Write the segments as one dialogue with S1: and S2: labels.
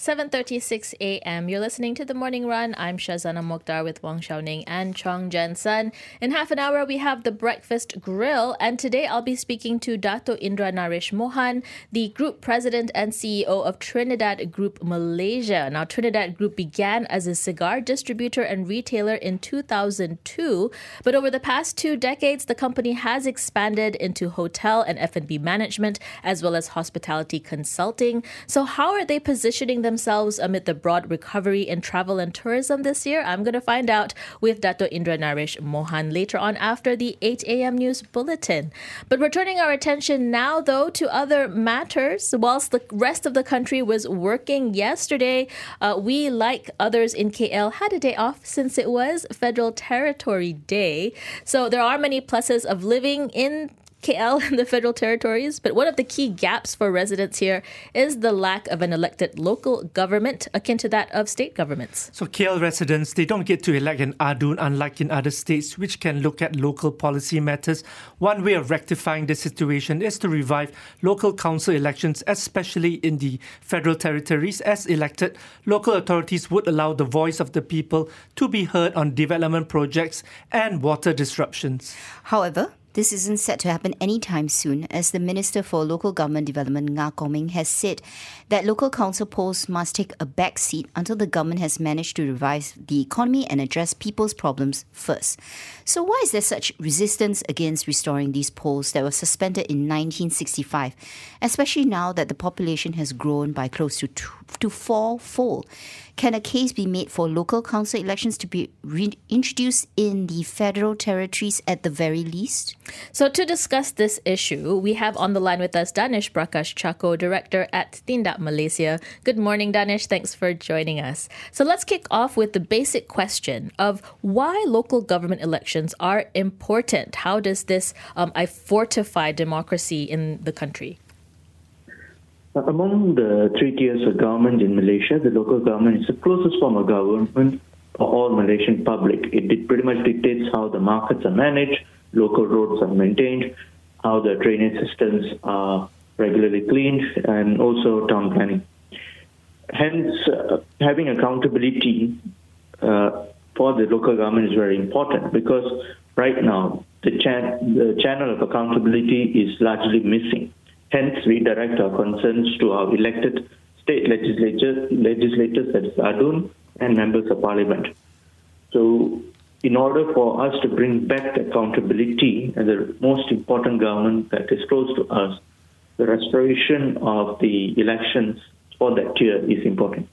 S1: 7.36 a.m. You're listening to The Morning Run. I'm Shazana Mokhtar with Wong Shou Ning and Chong Jen Sun. In half an hour, we have the Breakfast Grill. And today I'll be speaking to Dato Indra Naresh Mohan, the Group President and CEO of Trinidad Group Malaysia. Now, Trinidad Group began as a cigar distributor and retailer in 2002. But over the past two decades, the company has expanded into hotel and F&B management, as well as hospitality consulting. So how are they positioning themselves amid the broad recovery in travel and tourism this year? I'm going to find out with Dato Indra Naresh Mohan later on after the 8 a.m. news bulletin. But we're turning our attention now, though, to other matters. Whilst the rest of the country was working yesterday, uh, we, like others in KL, had a day off since it was Federal Territory Day. So there are many pluses of living in KL and the federal territories, but one of the key gaps for residents here is the lack of an elected local government akin to that of state governments.
S2: So KL residents, they don't get to elect an ADUN unlike in other states which can look at local policy matters. One way of rectifying the situation is to revive local council elections, especially in the federal territories. As elected, local authorities would allow the voice of the people to be heard on development projects and water disruptions.
S3: However, this isn't set to happen anytime soon, as the Minister for Local Government Development, Nga Kor Ming, has said that local council polls must take a back seat until the government has managed to revive the economy and address people's problems first. So, why is there such resistance against restoring these polls that were suspended in 1965, especially now that the population has grown by close to, two, to fourfold? Can a case be made for local council elections to be reintroduced in the federal territories at the very least?
S1: So, to discuss this issue, we have on the line with us Danesh Prakash Chacko, director at Tindak Malaysia. Good morning, Danesh. Thanks for joining us. So, let's kick off with the basic question of why local government elections are important. How does this um, I fortify democracy in the country?
S4: Among the three tiers of government in Malaysia, the local government is the closest form of government for all Malaysian public. It pretty much dictates how the markets are managed, local roads are maintained, how the drainage systems are regularly cleaned, and also town planning. Hence, uh, having accountability uh, for the local government is very important because right now the, the channel of accountability is largely missing. Hence, we direct our concerns to our elected state legislature, legislators, is ADUN, and members of parliament. So, in order for us to bring back accountability and the most important government that is close to us, the restoration of the elections for that year is important.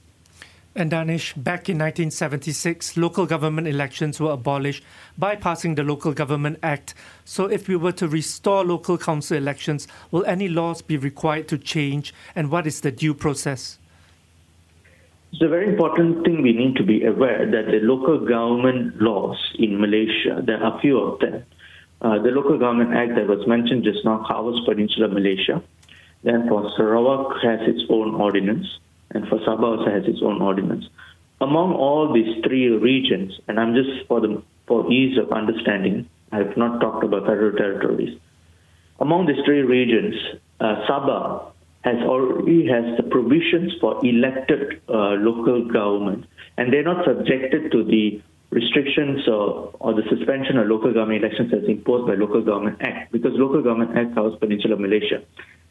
S2: And Danesh, back in 1976, local government elections were abolished by passing the Local Government Act. So, if we were to restore local council elections, will any laws be required to change, and what is the due process?
S4: It's a very important thing we need to be aware that the local government laws in Malaysia, there are a few of them. Uh, the Local Government Act that was mentioned just now covers Peninsular Malaysia. Then for Sarawak has its own ordinance and for Sabah also has its own ordinance. Among all these three regions, and I'm just for the for ease of understanding, I have not talked about federal territories. Among these three regions, uh, Sabah has already has the provisions for elected uh, local government, and they're not subjected to the restrictions or, or the suspension of local government elections as imposed by Local Government Act, because Local Government Act covers Peninsular Malaysia.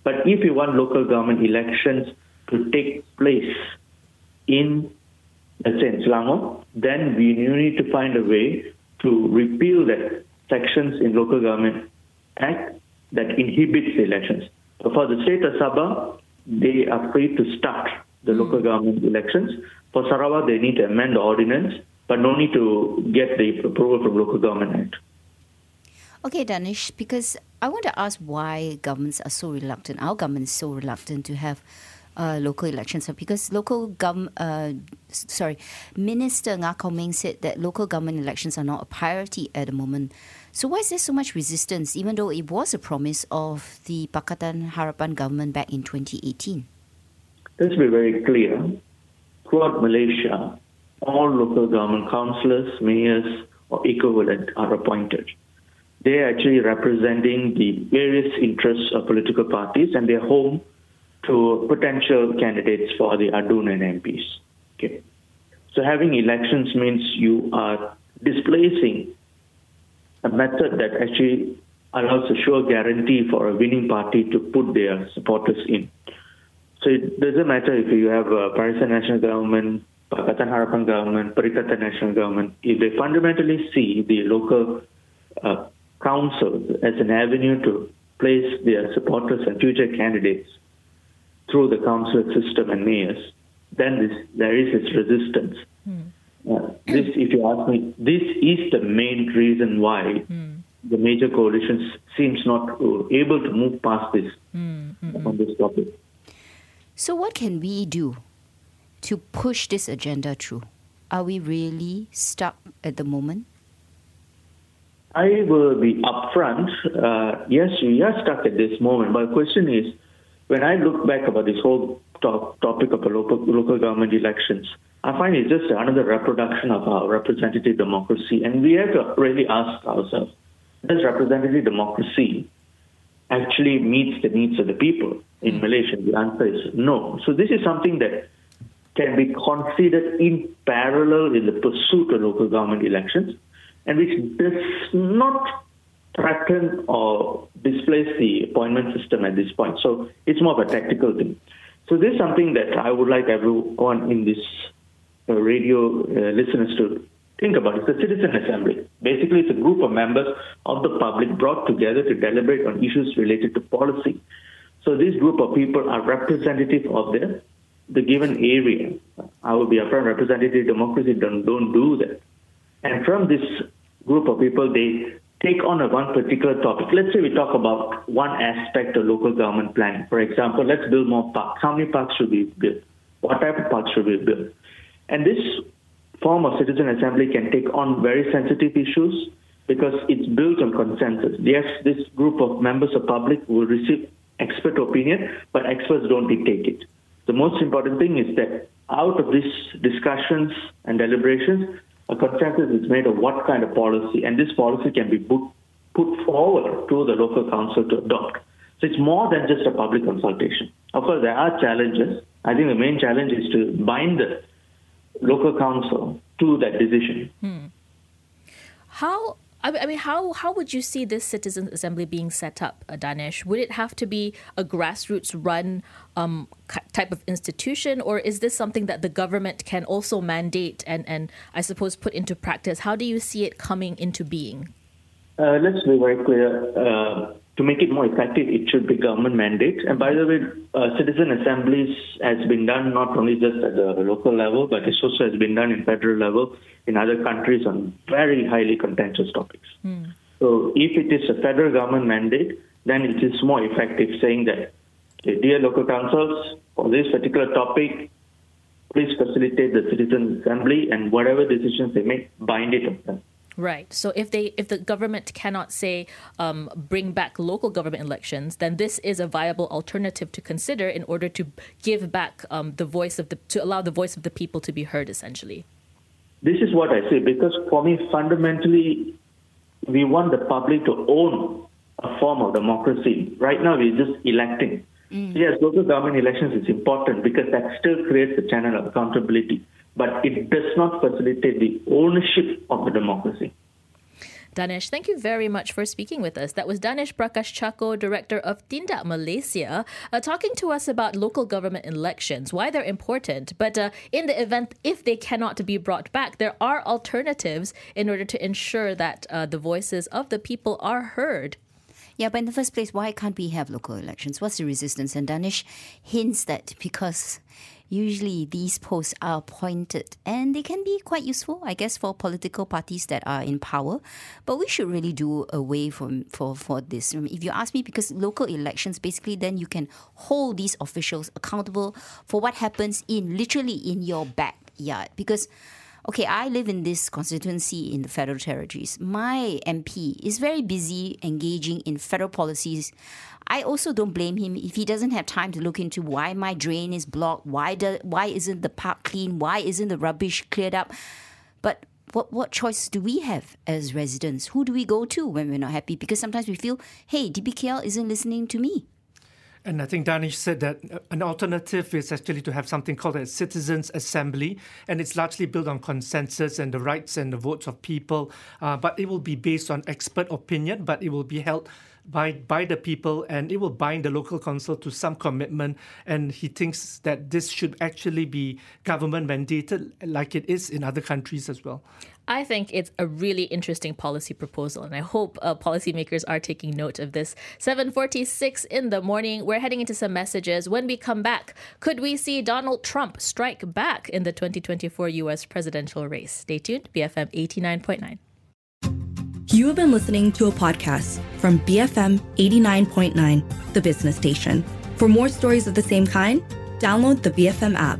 S4: But if you want local government elections to take place in, let's say, in Selangor, then we need to find a way to repeal that sections in local government act that inhibits the elections. For the state of Sabah, they are free to start the local government elections. For Sarawak, they need to amend the ordinance, but no need to get the approval from local government act.
S3: Okay, Danesh, because I want to ask why governments are so reluctant. Our government is so reluctant to have uh, local elections because local gov uh, sorry Minister Nga Ming said that local government elections are not a priority at the moment. So why is there so much resistance, even though it was a promise of the Pakatan Harapan government back in 2018?
S4: Let's be very clear. Throughout Malaysia, all local government councillors, mayors, or equivalent are appointed. they're actually representing the various interests of political parties and they're home to potential candidates for the Adun and MPs. Okay. So having elections means you are displacing a method that actually allows a sure guarantee for a winning party to put their supporters in. So it doesn't matter if you have a Barisan Nasional Government, Pakatan Harapan Government, Perikatan Nasional Government, if they fundamentally see the local uh, council as an avenue to place their supporters and future candidates through the council system and mayors, then this, there is this resistance. Mm. Uh, this, if you ask me, this is the main reason why mm. the major coalitions seems not able to move past this mm. on this topic.
S3: So, what can we do to push this agenda through? Are we really stuck at the moment?
S4: I will be upfront. Uh, yes, we are stuck at this moment. But the question is, when I look back about this whole top, topic of local, local government elections, I find it's just another reproduction of our representative democracy. And we have to really ask ourselves, does representative democracy actually meets the needs of the people in hmm. Malaysia? The answer is no. So this is something that can be considered in parallel in the pursuit of local government elections and which does not threaten or displace the appointment system at this point. So it's more of a tactical thing. So this is something that I would like everyone in this radio uh, listeners to think about. It's a citizen assembly. Basically, it's a group of members of the public brought together to deliberate on issues related to policy. So this group of people are representative of the, the given area. I will be upfront, representative democracy don't, don't do that. And from this group of people, they take on a one particular topic. Let's say we talk about one aspect of local government planning. For example, let's build more parks. How many parks should we build? What type of parks should we build? And this form of citizen assembly can take on very sensitive issues because it's built on consensus. Yes, this group of members of public will receive expert opinion, but experts don't dictate it. The most important thing is that out of these discussions and deliberations, a consensus is made of what kind of policy, and this policy can be put, put forward to the local council to adopt. So it's more than just a public consultation. Of course, there are challenges. I think the main challenge is to bind the local council to that decision.
S1: Hmm. How I mean, how how would you see this citizen assembly being set up, uh, Danesh? Would it have to be a grassroots run um, type of institution, or is this something that the government can also mandate and and I suppose put into practice? How do you see it coming into being?
S4: Uh, let's be very clear. Uh, to make it more effective, it should be government mandate. And by the way, uh, citizen assemblies has been done not only just at the local level, but it also has been done in federal level in other countries on very highly contentious topics. Mm. So if it is a federal government mandate, then it is more effective saying that, dear local councils, for this particular topic, please facilitate the citizen assembly and whatever decisions they make, bind it on them.
S1: Right. So if they if the government cannot say um, bring back local government elections, then this is a viable alternative to consider in order to give back um, the voice of the to allow the voice of the people to be heard. Essentially.
S4: This is what I say because for me, fundamentally, we want the public to own a form of democracy. Right now, we're just electing. Mm. yes, local government elections is important because that still creates a channel of accountability but it does not facilitate the ownership of the democracy.
S1: Danesh, thank you very much for speaking with us. That was Danesh Prakash Chacko, Director of Tindak Malaysia, uh, talking to us about local government elections, why they're important. But uh, in the event, if they cannot be brought back, there are alternatives in order to ensure that uh, the voices of the people are heard.
S3: Yeah, but in the first place, why can't we have local elections? What's the resistance? And Danesh hints that because usually these posts are appointed and they can be quite useful, I guess, for political parties that are in power. But we should really do away from for, for this. Um, if you ask me, because local elections basically then you can hold these officials accountable for what happens in literally in your backyard. Because okay, I live in this constituency in the federal territories. My MP is very busy engaging in federal policies I also don't blame him if he doesn't have time to look into why my drain is blocked, why do, why isn't the park clean, why isn't the rubbish cleared up. But what what choice do we have as residents? Who do we go to when we're not happy? Because sometimes we feel, hey, DBKL isn't listening to me.
S2: And I think Danesh said that uh, an alternative is actually to have something called a citizens' assembly, and it's largely built on consensus and the rights and the votes of people. Uh, but it will be based on expert opinion, but it will be held by by the people and it will bind the local council to some commitment and he thinks that this should actually be government mandated like it is in other countries as well
S1: I think it's a really interesting policy proposal, and I hope uh, policymakers are taking note of this. 7:46 in the morning. We're heading into some messages. When we come back, could we see Donald Trump strike back in the 2024 U.S. presidential race? Stay tuned. BFM 89.9.
S5: You have been listening to a podcast from BFM 89.9, the business station. For more stories of the same kind, download the BFM app.